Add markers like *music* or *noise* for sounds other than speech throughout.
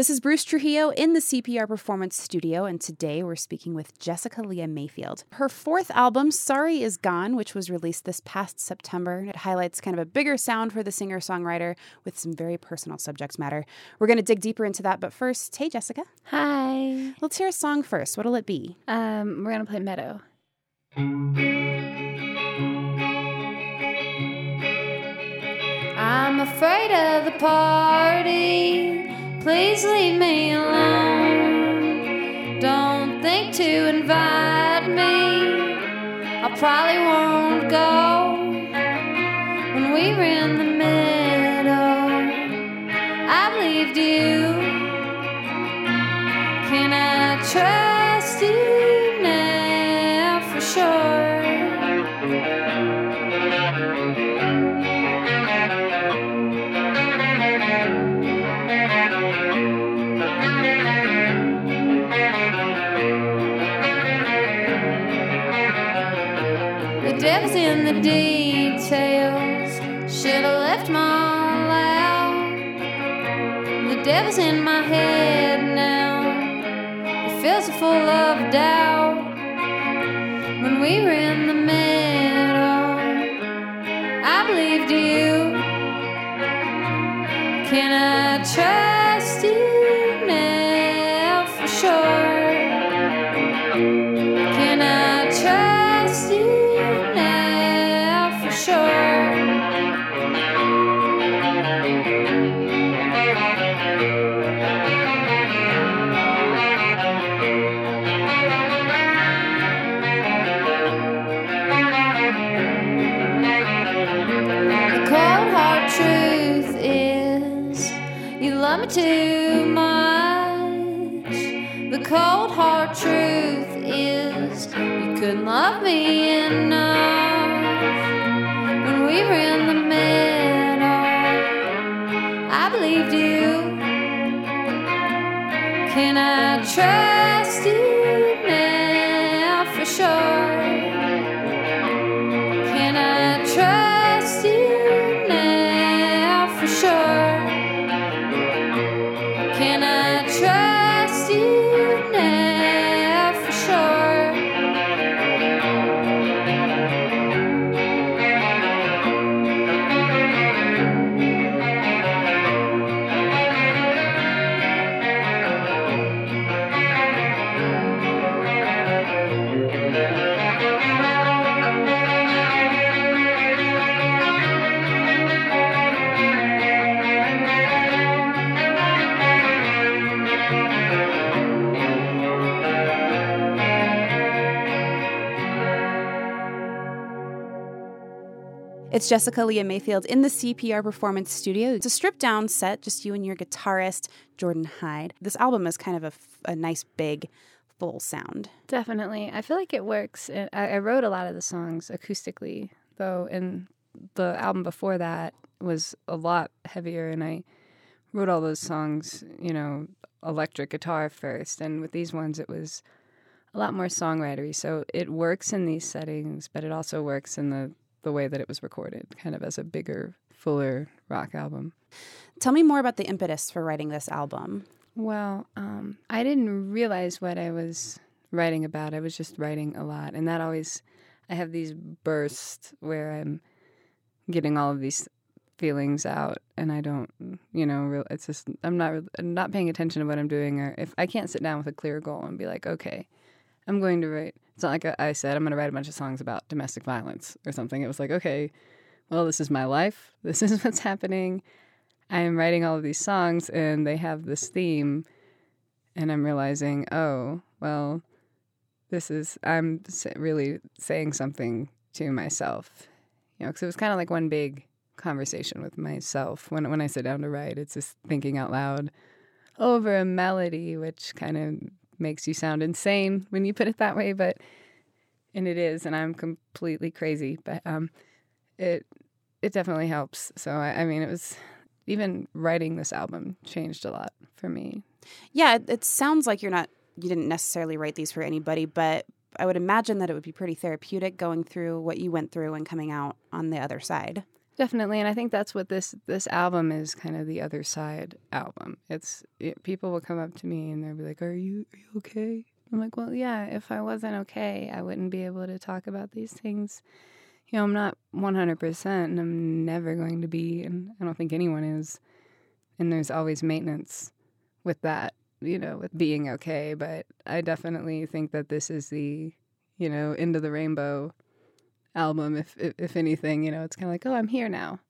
This is Bruce Trujillo in the CPR Performance Studio, and today we're speaking with Jessica Lea Mayfield. Her fourth album, Sorry Is Gone, which was released this past September, it highlights kind of a bigger sound for the singer songwriter with some very personal subject matter. We're going to dig deeper into that, but first, hey, Jessica. Hi. Let's hear a song first. What'll it be? Um, we're going to play Meadow. I'm afraid of the party. Please leave me alone. Don't think to invite me. I probably won't go. When we were in the middle, I believed you. Can I trust the details. Should've left mom out. The devil's in my head now. It feels full of doubt. When we were in the middle, I believed you. Can I trust The Can I trust you now for sure? It's Jessica Lea Mayfield in the CPR Performance Studio. It's a stripped down set, just you and your guitarist, Jordan Hyde. This album is kind of a nice, big, full sound. Definitely. I feel like it works. I, I wrote a lot of the songs acoustically, though, and the album before that was a lot heavier, and I wrote all those songs, you know, electric guitar first. And with these ones, it was a lot more songwritery. So it works in these settings, but it also works in the, the way that it was recorded, kind of as a bigger, fuller rock album. Tell me more about the impetus for writing this album. Well, um, I didn't realize what I was writing about. I was just writing a lot, and that always I have these bursts where I'm getting all of these feelings out, and I don't, you know, it's just I'm not I'm not paying attention to what I'm doing, or if I can't sit down with a clear goal and be like, okay, I'm going to write. It's not like I said I'm going to write a bunch of songs about domestic violence or something. It was like, okay, well, this is my life. *laughs* This is what's happening. I am writing all of these songs and they have this theme, and I'm realizing, oh, well, this is, I'm really saying something to myself. You know, because it was kind of like one big conversation with myself. When, when I sit down to write, it's just thinking out loud over a melody, which kind of makes you sound insane when you put it that way, but, and it is, and I'm completely crazy, but um, it, it definitely helps. So, I, I mean, it was, even writing this album changed a lot for me. Yeah, it, it, sounds like you're not you didn't necessarily write these for anybody, but I would imagine that it would be pretty therapeutic going through what you went through and coming out on the other side. Definitely, and I think that's what this this album is kind of the other side album. It's it, people will come up to me and they'll be like, "Are you are you okay?" I'm like, "Well, yeah. If I wasn't okay, I wouldn't be able to talk about these things. You know, I'm not 100%, and I'm never going to be, and I don't think anyone is. And there's always maintenance with that, you know, with being okay. But I definitely think that this is the, you know, end of the rainbow album. If if, if anything, you know, it's kind of like, oh, I'm here now.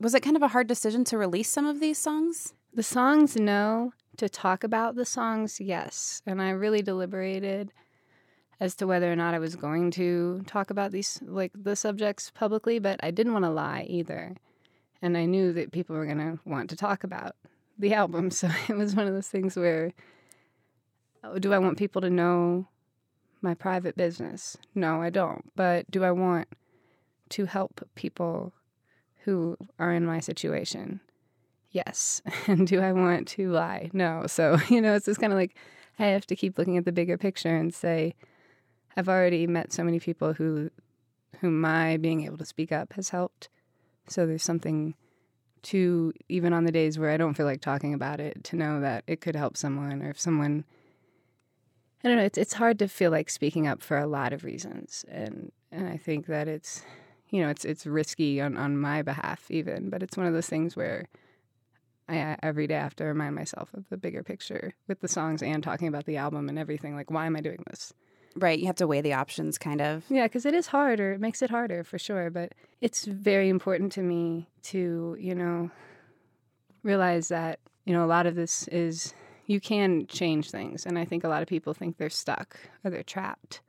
Was it kind of a hard decision to release some of these songs? The songs, no. To talk about the songs, yes. And I really deliberated as to whether or not I was going to talk about these, like the subjects publicly, but I didn't want to lie either. And I knew that people were going to want to talk about the *laughs* album. So *laughs* it was one of those things where oh, do I want people to know my private business? No, I don't. But do I want to help people who are in my situation? Yes. *laughs* And do I want to lie? No. So, *laughs* you know, it's just kind of like I have to keep looking at the bigger picture and say, I've already met so many people who whom my being able to speak up has helped. So there's something to even on the days where I don't feel like talking about it to know that it could help someone or if someone I don't know, it's it's hard to feel like speaking up for a lot of reasons. And and I think that it's you know, it's it's risky on, on my behalf even, but it's one of those things where I every day have to remind myself of the bigger picture with the songs and talking about the album and everything. Like, why am I doing this? Right. You have to weigh the options, kind of. Yeah, because it is harder. It makes it harder for sure. But it's very important to me to, you know, realize that, you know, a lot of this is you can change things. And I think a lot of people think they're stuck or they're trapped.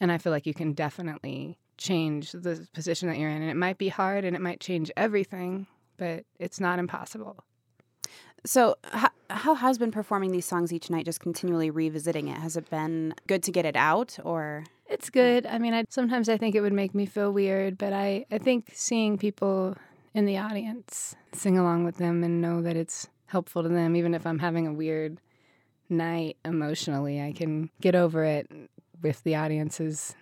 And I feel like you can definitely change the position that you're in. And it might be hard and it might change everything, but it's not impossible. So, how, how has been performing these songs each night, just continually revisiting it? Has it been good to get it out, or it's good? I mean, I, sometimes I think it would make me feel weird, but I I think seeing people in the audience sing along with them and know that it's helpful to them, even if I'm having a weird night emotionally, I can get over it with the audience's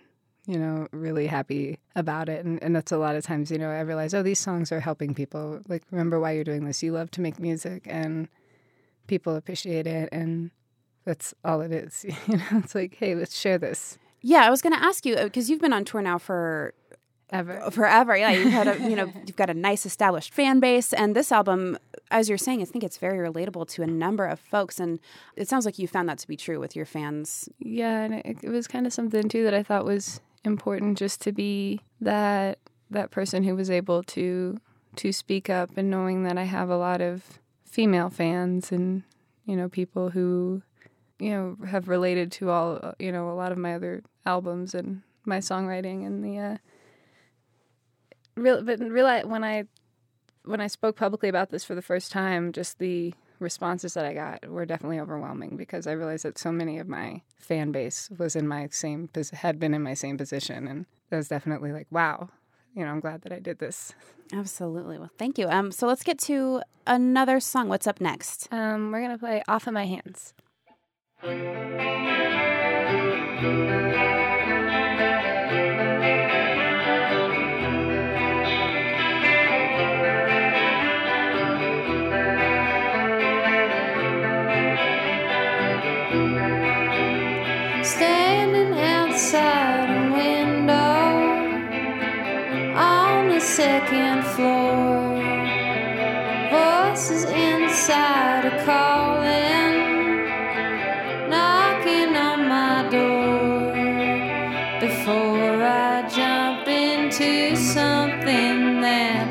you know, really happy about it. And, and that's a lot of times, you know, I realize, oh, these songs are helping people. Like, remember why you're doing this. You love to make music and people appreciate it. And that's all it is. *laughs* You know, it's like, hey, let's share this. Yeah, I was going to ask you because uh, you've been on tour now for ever. Forever yeah. You've had a you know you've got a nice established fan base and this album as you're saying i think it's very relatable to a number of folks and it sounds like you found that to be true with your fans. Yeah and it, it was kind of something too that i thought was important just to be that that person who was able to to speak up and knowing that I have a lot of female fans and you know people who you know have related to all you know a lot of my other albums and my songwriting and the uh real but realize when I when I spoke publicly about this for the first time just the responses that I got were definitely overwhelming because I realized that so many of my fan base was in my same had been in my same position, and that was definitely like, wow, you know, I'm glad that I did this. Absolutely. Well, thank you. Um, so let's get to another song. What's up next? Um, we're gonna play "Off of My Hands." Second floor. Voices inside are calling, knocking on my door. Before I jump into something that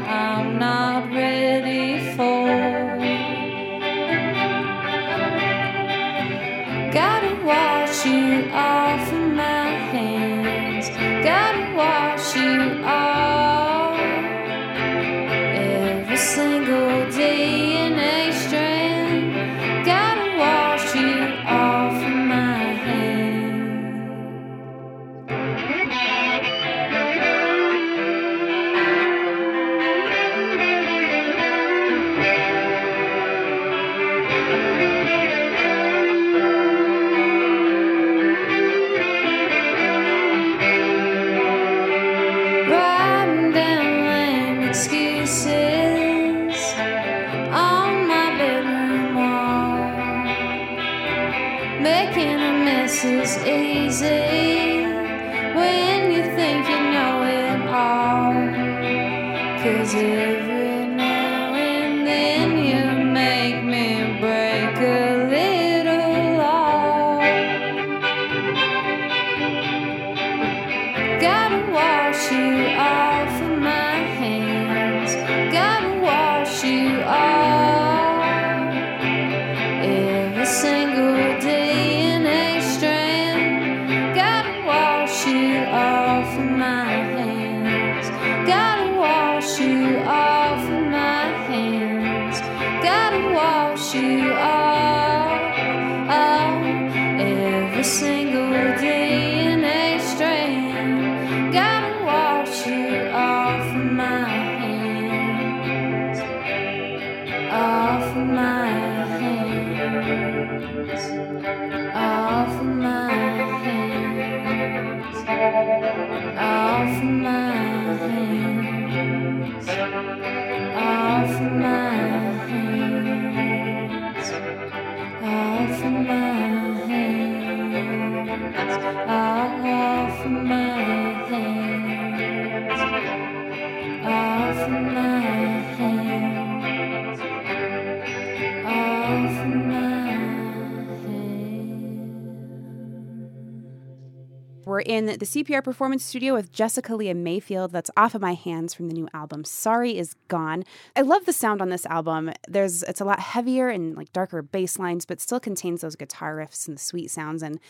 in the CPR Performance Studio with Jessica Lea Mayfield. That's off of my hands from the new album Sorry is Gone. I love the sound on this album. There's it's a lot heavier and like darker bass lines, but still contains those guitar riffs and the sweet sounds. And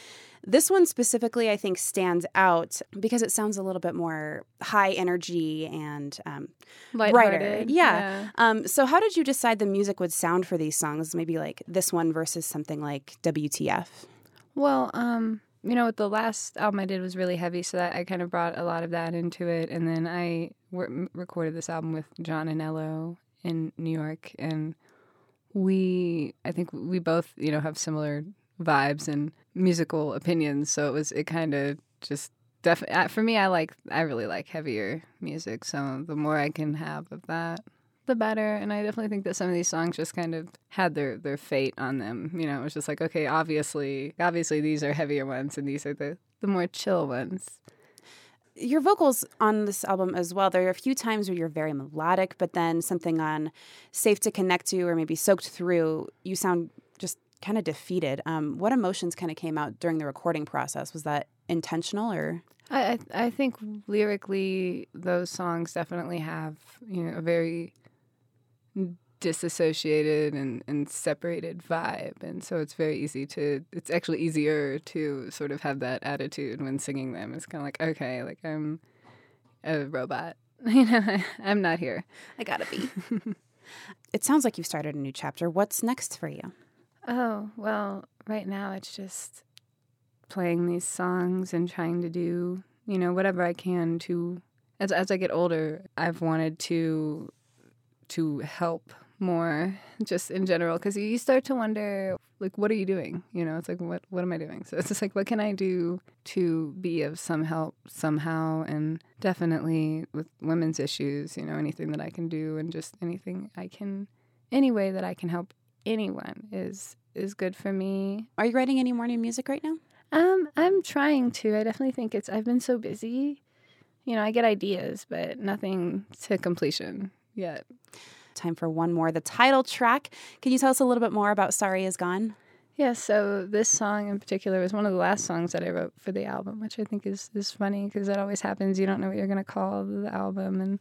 this one specifically, I think, stands out because it sounds a little bit more high energy and um, brighter. Lighthearted, Yeah. Um, so, how did you decide the music would sound for these songs? Maybe like this one versus something like WTF? Well, um, you know, the last album I did was really heavy, so that I kind of brought a lot of that into it. And then I w- recorded this album with John Agnello in New York, and we, I think we both, you know, have similar vibes and musical opinions. So it was, it kind of just definitely for me. I like, I really like heavier music. So the more I can have of that, the better. And I definitely think that some of these songs just kind of had their their fate on them. You know, it was just like, okay, obviously, obviously these are heavier ones, and these are the the more chill ones. your vocals on this album as well there are a few times where you're very melodic but then something on safe to connect to or maybe soaked through you sound just kind of defeated um, what emotions kind of came out during the recording process was that intentional or I I, I think lyrically, those songs definitely have you know a very disassociated and, and separated vibe. And so it's very easy to it's actually easier to sort of have that attitude when singing them. It's kind of like okay like i'm a robot. *laughs* You know i'm not here. I gotta be. *laughs* It sounds like you've started a new chapter. What's next for you? Oh well right now it's just playing these songs and trying to do you know whatever i can to as, as i get older i've wanted to to help more just in general because you start to wonder like what are you doing? You know it's like what what am i doing? So it's just like what can i do to be of some help somehow? And definitely with women's issues you know anything that i can do and just anything i can any way that i can help anyone is is good for me. Are you writing any more new music right now? Um i'm trying to. I definitely think it's i've been so busy. You know i get ideas but nothing to completion yet time for one more the title track can you tell us a little bit more about sorry is gone yeah, so this song in particular was one of the last songs that I wrote for the album, which I think is, is funny because that always happens. You don't know what you're going to call the album. And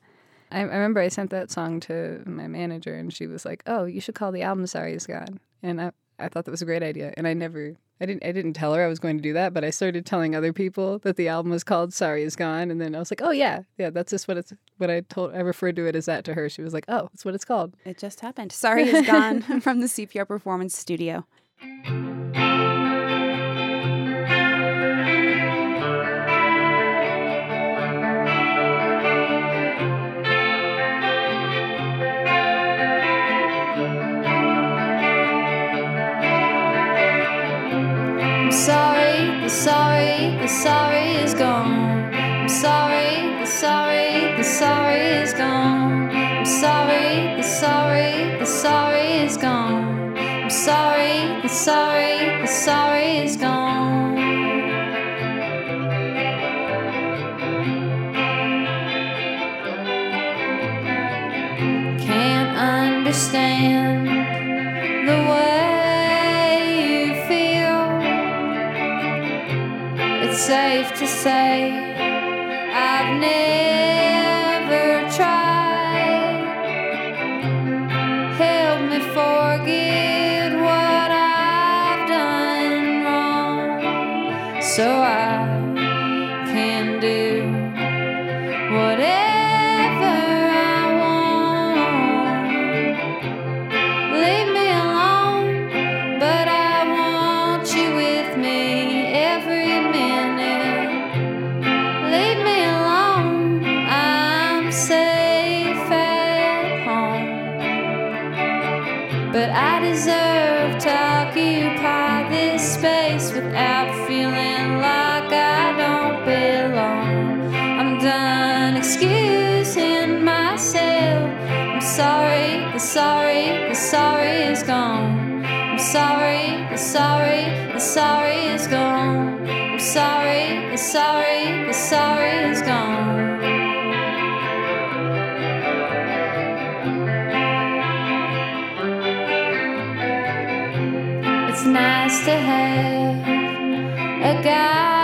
I, I remember I sent that song to my manager, and she was like, "Oh, you should call the album Sorry Is Gone." And I, I thought that was a great idea. And I never, I didn't, I didn't tell her I was going to do that, but I started telling other people that the album was called Sorry Is Gone. And then I was like, "Oh yeah, yeah, that's just what it's, what I told, I referred to it as that to her." She was like, "Oh, that's what it's called." it just happened sorry is gone *laughs* from the cpr performance studio the sorry, the sorry is gone. I'm sorry, the sorry, the sorry is gone. I'm sorry, the sorry, the sorry is gone. I'm sorry, the sorry, the sorry is gone. Can't understand. It's safe to say I've never tried. Help me forget what I've done wrong so I I deserve to occupy this space without feeling like I don't belong. I'm done excusing myself. I'm sorry, the sorry, the sorry is gone. I'm sorry, the sorry, the sorry is gone. I'm sorry, the sorry, the sorry is gone. Nice to have a guy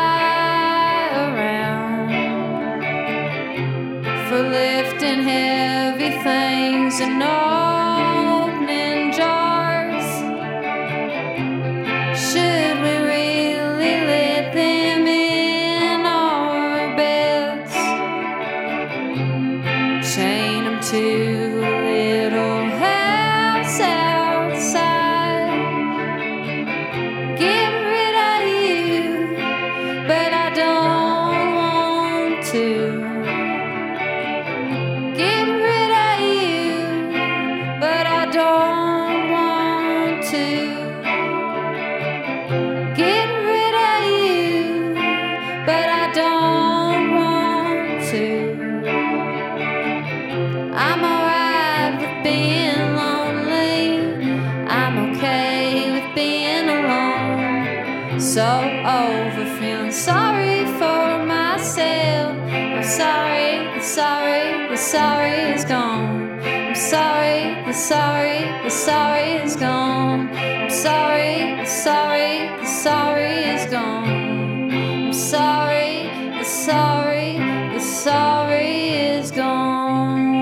sorry, the sorry, is gone. I'm sorry, the sorry, the sorry is gone. I'm sorry, the sorry, the sorry is gone. I'm sorry, the sorry, the sorry is gone.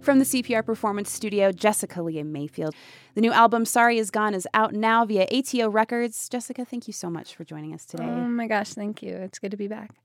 From the CPR Performance Studio, Jessica Lea Mayfield. The new album, Sorry Is Gone, is out now via ATO Records. Jessica, thank you so much for joining us today. Oh my gosh, thank you. It's good to be back.